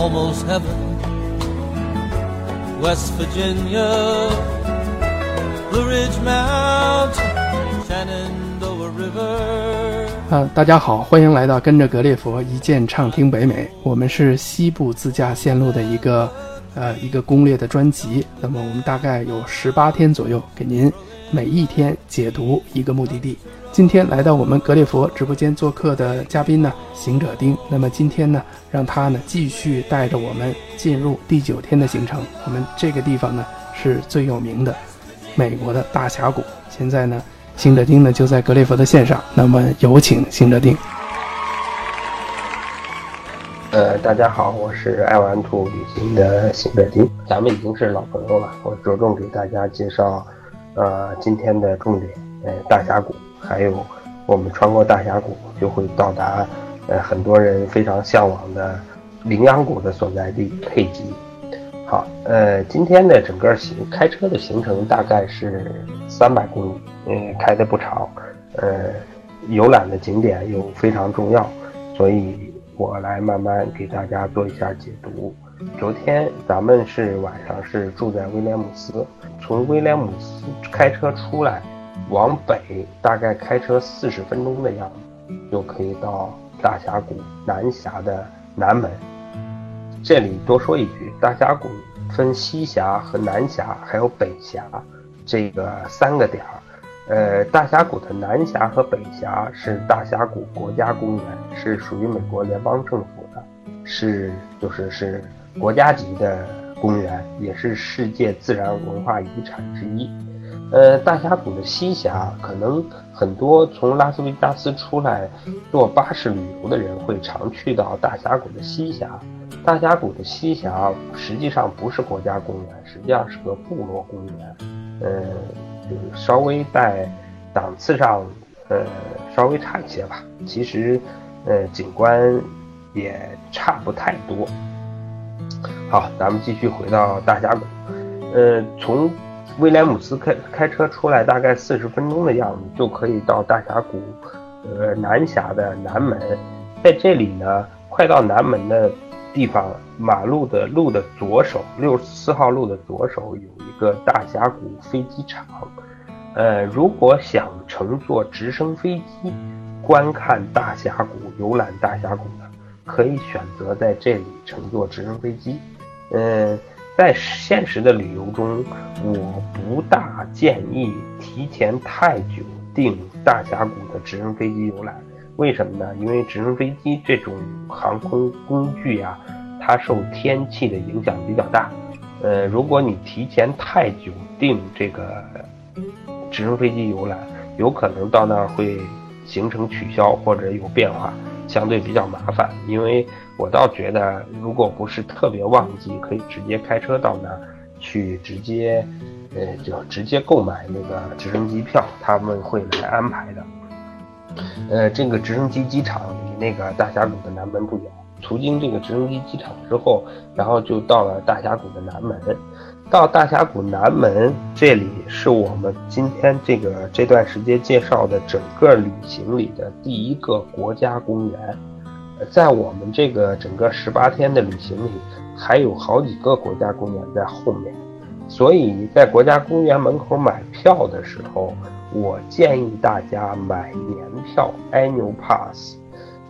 almost heaven. West Virginia, Blue Ridge Mountain, Shenandoah River. 大家好，欢迎来到跟着格列佛一键畅听北美。我们是西部自驾线路的一个呃一个攻略的专辑。那么我们大概有十八天左右，给您每一天解读一个目的地。今天来到我们格列佛直播间做客的嘉宾呢，行者丁。那么今天呢，让他呢继续带着我们进入第九天的行程。我们这个地方呢是最有名的美国的大峡谷。现在呢，行者丁呢就在格列佛的线上。那么有请行者丁。呃，大家好，我是爱玩兔旅行的行者丁，咱们已经是老朋友了。我着重给大家介绍，呃，今天的重点，呃，大峡谷。还有，我们穿过大峡谷就会到达，呃，很多人非常向往的羚羊谷的所在地佩吉。好，呃，今天的整个行开车的行程大概是三百公里，嗯，开的不长，呃，游览的景点又非常重要，所以我来慢慢给大家做一下解读。昨天咱们是晚上是住在威廉姆斯，从威廉姆斯开车出来。往北大概开车四十分钟的样子，就可以到大峡谷南峡的南门。这里多说一句，大峡谷分西峡和南峡，还有北峡这个三个点儿。呃，大峡谷的南峡和北峡是大峡谷国家公园，是属于美国联邦政府的，是就是是国家级的公园，也是世界自然文化遗产之一。呃，大峡谷的西峡，可能很多从拉斯维加斯出来坐巴士旅游的人会常去到大峡谷的西峡。大峡谷的西峡实际上不是国家公园，实际上是个部落公园。呃，稍微在档次上，呃，稍微差一些吧。其实，呃，景观也差不太多。好，咱们继续回到大峡谷。呃，从威廉姆斯开开车出来大概四十分钟的样子，就可以到大峡谷，呃，南峡的南门。在这里呢，快到南门的地方，马路的路的左手，六十四号路的左手有一个大峡谷飞机场。呃，如果想乘坐直升飞机观看大峡谷、游览大峡谷的，可以选择在这里乘坐直升飞机。嗯。在现实的旅游中，我不大建议提前太久订大峡谷的直升飞机游览。为什么呢？因为直升飞机这种航空工具啊，它受天气的影响比较大。呃，如果你提前太久订这个直升飞机游览，有可能到那儿会行程取消或者有变化，相对比较麻烦。因为我倒觉得，如果不是特别旺季，可以直接开车到那儿去，直接，呃，就直接购买那个直升机票，他们会来安排的。呃，这个直升机机场离那个大峡谷的南门不远，途经这个直升机机场之后，然后就到了大峡谷的南门。到大峡谷南门这里是我们今天这个这段时间介绍的整个旅行里的第一个国家公园。在我们这个整个十八天的旅行里，还有好几个国家公园在后面，所以在国家公园门口买票的时候，我建议大家买年票 （annual pass）。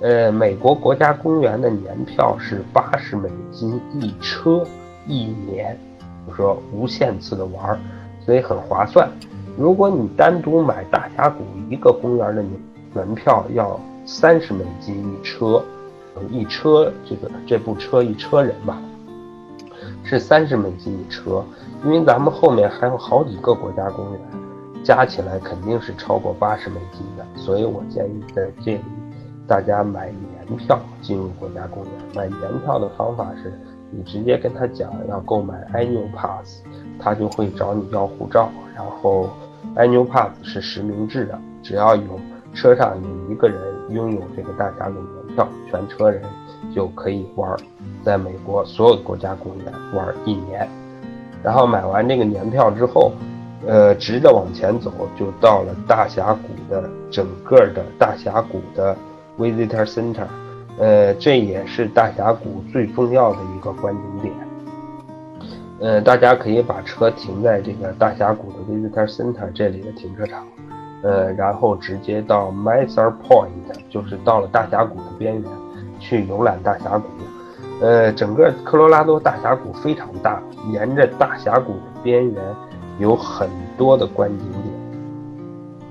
呃，美国国家公园的年票是八十美金一车一年，就说无限次的玩，所以很划算。如果你单独买大峡谷一个公园的门票，要三十美金一车。一车这个这部车一车人吧，是三十美金一车，因为咱们后面还有好几个国家公园，加起来肯定是超过八十美金的，所以我建议在这里大家买年票进入国家公园。买年票的方法是，你直接跟他讲要购买 annual pass，他就会找你要护照，然后 annual pass 是实名制的，只要有车上有一个人拥有这个大峡谷。全车人就可以玩，在美国所有的国家公园玩一年，然后买完这个年票之后，呃，直着往前走就到了大峡谷的整个的大峡谷的 visitor center，呃，这也是大峡谷最重要的一个观景点。呃，大家可以把车停在这个大峡谷的 Visitor Center 这里的停车场，呃，然后直接到 Maser Point，就是到了大峡谷的边缘，去游览大峡谷。呃，整个科罗拉多大峡谷非常大，沿着大峡谷的边缘有很多的观景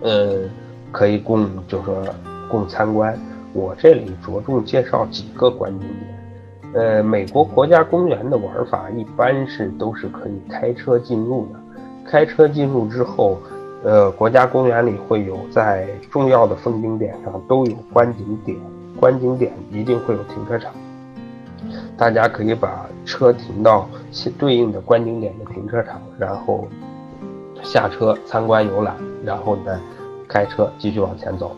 点，呃，可以供就说供参观。我这里着重介绍几个观景点。呃，美国国家公园的玩法一般是都是可以开车进入的。开车进入之后，呃，国家公园里会有在重要的风景点上都有观景点，观景点一定会有停车场。大家可以把车停到对应的观景点的停车场，然后下车参观游览，然后再开车继续往前走。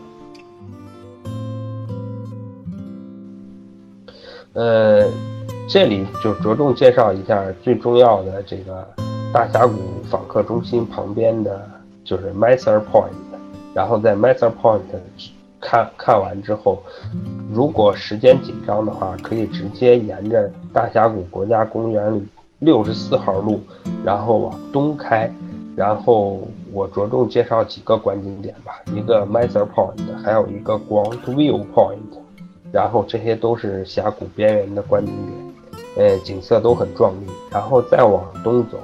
呃，这里就着重介绍一下最重要的这个大峡谷访客中心旁边的就是 Maser Point，然后在 Maser Point 看看完之后，如果时间紧张的话，可以直接沿着大峡谷国家公园里六十四号路，然后往东开，然后我着重介绍几个观景点吧，一个 Maser Point，还有一个 Grand View Point。然后这些都是峡谷边缘的观景点，呃，景色都很壮丽。然后再往东走，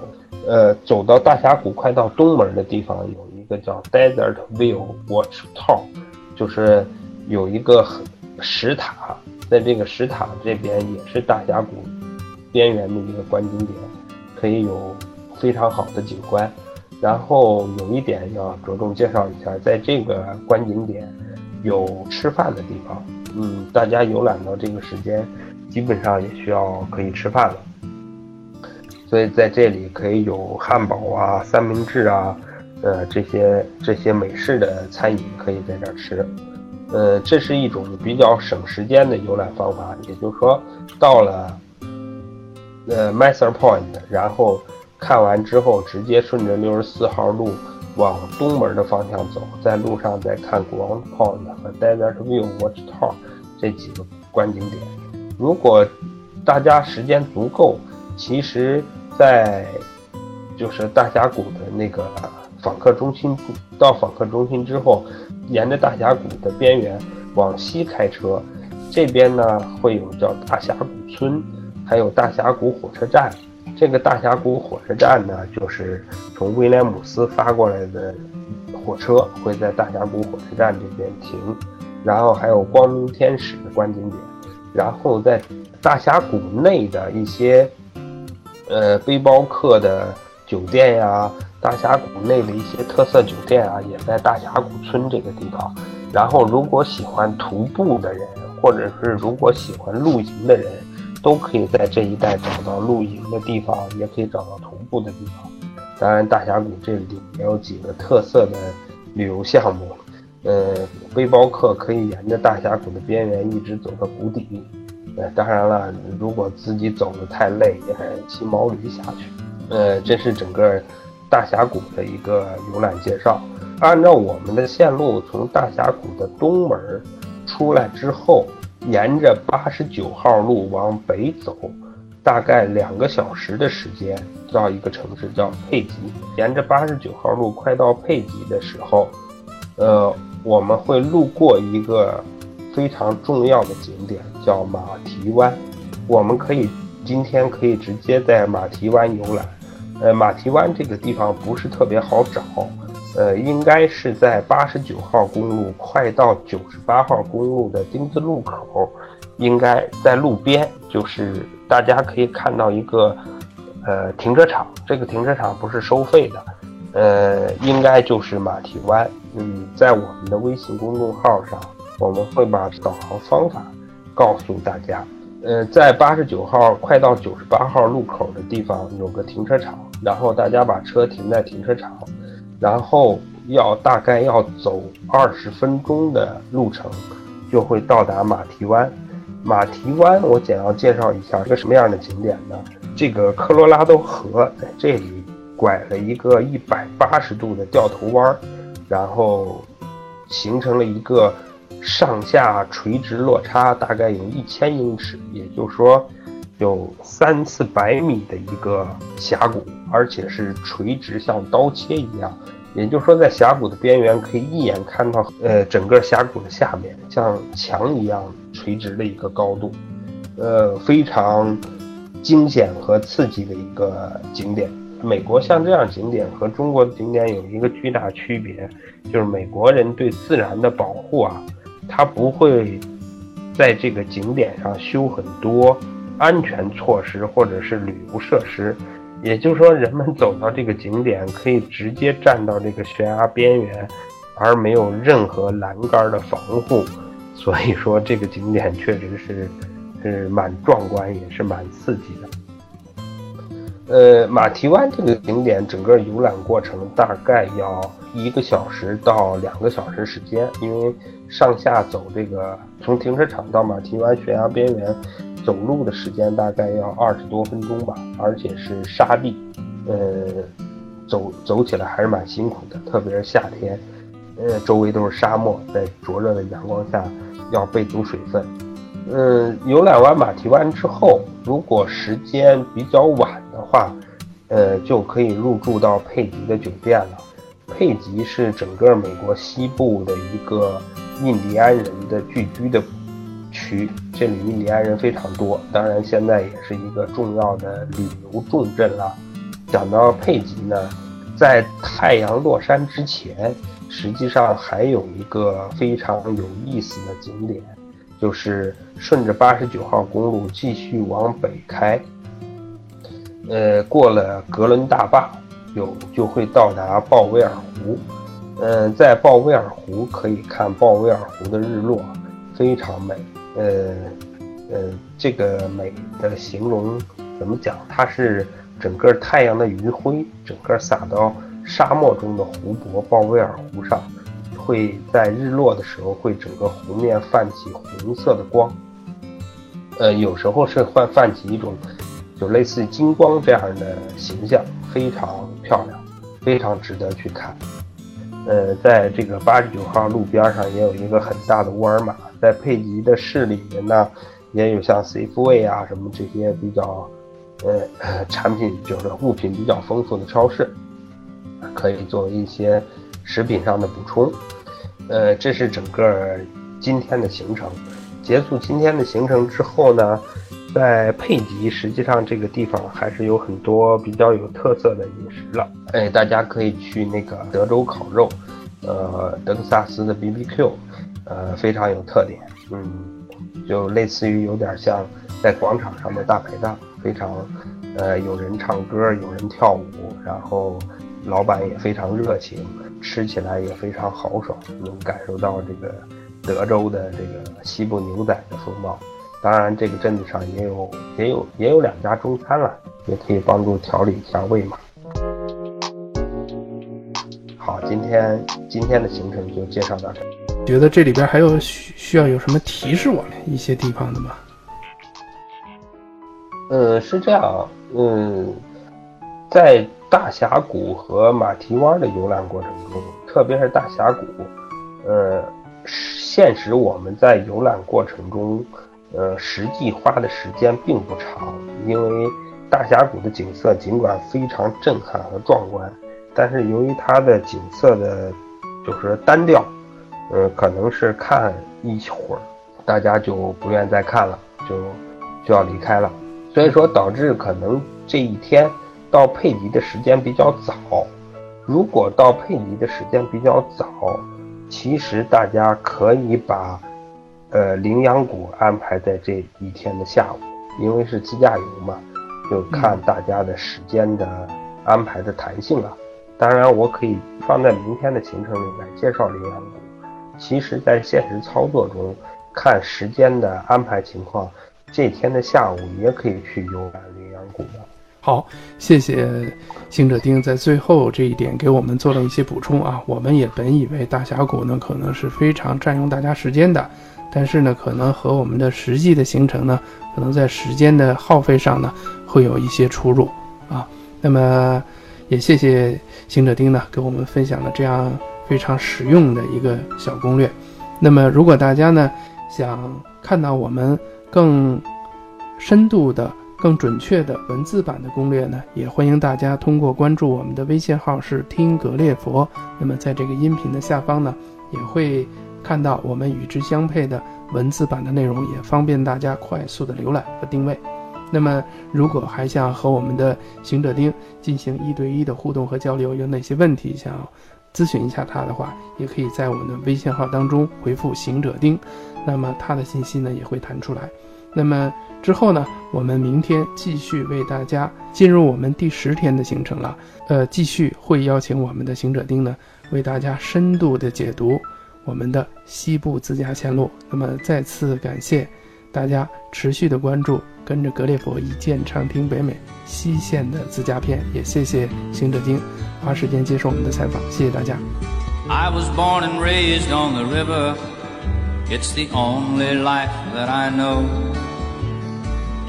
呃，走到大峡谷快到东门的地方，有一个叫 Desert View Watch Tower，就是有一个石塔，在这个石塔这边也是大峡谷边缘的一个观景点，可以有非常好的景观。然后有一点要着重介绍一下，在这个观景点有吃饭的地方。嗯，大家游览到这个时间，基本上也需要可以吃饭了，所以在这里可以有汉堡啊、三明治啊，呃，这些这些美式的餐饮可以在这儿吃，呃，这是一种比较省时间的游览方法。也就是说，到了呃 Master Point，然后看完之后，直接顺着六十四号路。往东门的方向走，在路上再看 Grand Point 和 Desert View Watch Tower 这几个观景点。如果大家时间足够，其实，在就是大峡谷的那个访客中心，到访客中心之后，沿着大峡谷的边缘往西开车，这边呢会有叫大峡谷村，还有大峡谷火车站。这个大峡谷火车站呢，就是从威廉姆斯发过来的火车会在大峡谷火车站这边停，然后还有光明天使的观景点，然后在大峡谷内的一些呃背包客的酒店呀，大峡谷内的一些特色酒店啊，也在大峡谷村这个地方。然后如果喜欢徒步的人，或者是如果喜欢露营的人。都可以在这一带找到露营的地方，也可以找到徒步的地方。当然，大峡谷这里也有几个特色的旅游项目。呃，背包客可以沿着大峡谷的边缘一直走到谷底。呃，当然了，如果自己走的太累，也骑毛驴下去。呃，这是整个大峡谷的一个游览介绍。按照我们的线路，从大峡谷的东门出来之后。沿着八十九号路往北走，大概两个小时的时间到一个城市叫佩吉。沿着八十九号路快到佩吉的时候，呃，我们会路过一个非常重要的景点，叫马蹄湾。我们可以今天可以直接在马蹄湾游览。呃，马蹄湾这个地方不是特别好找。呃，应该是在八十九号公路快到九十八号公路的丁字路口，应该在路边，就是大家可以看到一个呃停车场，这个停车场不是收费的，呃，应该就是马蹄湾。嗯，在我们的微信公众号上，我们会把导航方法告诉大家。呃，在八十九号快到九十八号路口的地方有个停车场，然后大家把车停在停车场。然后要大概要走二十分钟的路程，就会到达马蹄湾。马蹄湾我简要介绍一下是个什么样的景点呢？这个科罗拉多河在这里拐了一个一百八十度的掉头弯儿，然后形成了一个上下垂直落差大概有一千英尺，也就是说有三四百米的一个峡谷，而且是垂直像刀切一样。也就是说，在峡谷的边缘可以一眼看到，呃，整个峡谷的下面像墙一样垂直的一个高度，呃，非常惊险和刺激的一个景点。美国像这样景点和中国的景点有一个巨大区别，就是美国人对自然的保护啊，他不会在这个景点上修很多安全措施或者是旅游设施。也就是说，人们走到这个景点，可以直接站到这个悬崖边缘，而没有任何栏杆的防护。所以说，这个景点确实是是蛮壮观，也是蛮刺激的。呃，马蹄湾这个景点，整个游览过程大概要一个小时到两个小时时间，因为上下走这个从停车场到马蹄湾悬崖边缘。走路的时间大概要二十多分钟吧，而且是沙地，呃，走走起来还是蛮辛苦的，特别是夏天，呃，周围都是沙漠，在灼热的阳光下要备足水分。嗯，游览完马蹄湾之后，如果时间比较晚话，呃，就可以入住到佩吉的酒店了。佩吉是整个美国西部的一个印第安人的聚居的。区这里印第安人非常多，当然现在也是一个重要的旅游重镇了。讲到佩吉呢，在太阳落山之前，实际上还有一个非常有意思的景点，就是顺着八十九号公路继续往北开，呃，过了格伦大坝，有就会到达鲍威尔湖。嗯，在鲍威尔湖可以看鲍威尔湖的日落，非常美。呃，呃，这个美的形容怎么讲？它是整个太阳的余晖，整个洒到沙漠中的湖泊鲍威尔湖上，会在日落的时候会整个湖面泛起红色的光。呃，有时候是会泛起一种就类似金光这样的形象，非常漂亮，非常值得去看。呃，在这个八十九号路边上也有一个很大的沃尔玛。在佩吉的市里面呢，也有像 Safeway 啊什么这些比较，呃，产品就是物品比较丰富的超市，可以作为一些食品上的补充。呃，这是整个今天的行程。结束今天的行程之后呢，在佩吉实际上这个地方还是有很多比较有特色的饮食了。哎，大家可以去那个德州烤肉，呃，德克萨斯的 BBQ。呃，非常有特点，嗯，就类似于有点像在广场上的大排档，非常，呃，有人唱歌，有人跳舞，然后老板也非常热情，吃起来也非常豪爽，能感受到这个德州的这个西部牛仔的风貌。当然，这个镇子上也有也有也有两家中餐了，也可以帮助调理一下胃嘛。好，今天今天的行程就介绍到这。觉得这里边还有需需要有什么提示我们一些地方的吗？嗯，是这样，嗯，在大峡谷和马蹄湾的游览过程中，特别是大峡谷，呃，现实我们在游览过程中，呃，实际花的时间并不长，因为大峡谷的景色尽管非常震撼和壮观，但是由于它的景色的，就是单调。呃，可能是看一会儿，大家就不愿再看了，就就要离开了。所以说，导致可能这一天到佩吉的时间比较早。如果到佩吉的时间比较早，其实大家可以把呃羚羊谷安排在这一天的下午，因为是自驾游嘛，就看大家的时间的安排的弹性了。当然，我可以放在明天的行程里面介绍羚羊谷。其实，在现实操作中，看时间的安排情况，这天的下午也可以去游览羚羊谷的。好，谢谢行者丁在最后这一点给我们做了一些补充啊。我们也本以为大峡谷呢可能是非常占用大家时间的，但是呢，可能和我们的实际的行程呢，可能在时间的耗费上呢，会有一些出入啊。那么，也谢谢行者丁呢，给我们分享了这样。非常实用的一个小攻略，那么，如果大家呢想看到我们更深度的、更准确的文字版的攻略呢，也欢迎大家通过关注我们的微信号是听格列佛。那么，在这个音频的下方呢，也会看到我们与之相配的文字版的内容，也方便大家快速的浏览和定位。那么，如果还想和我们的行者丁进行一对一的互动和交流，有哪些问题想咨询一下他的话，也可以在我们的微信号当中回复“行者丁”，那么他的信息呢也会弹出来。那么之后呢，我们明天继续为大家进入我们第十天的行程了。呃，继续会邀请我们的行者丁呢，为大家深度的解读我们的西部自驾线路。那么再次感谢大家持续的关注。跟着格列佛一键畅听北美西线的自驾片，也谢谢行者丁花时间接受我们的采访，谢谢大家。I was born and raised on the river. It's the only life that I know.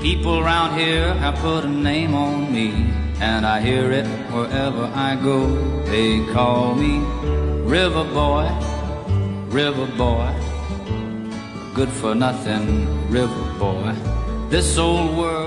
People around here have put a name on me, and I hear it wherever I go. They call me River Boy, River Boy, good for nothing, River Boy. This old world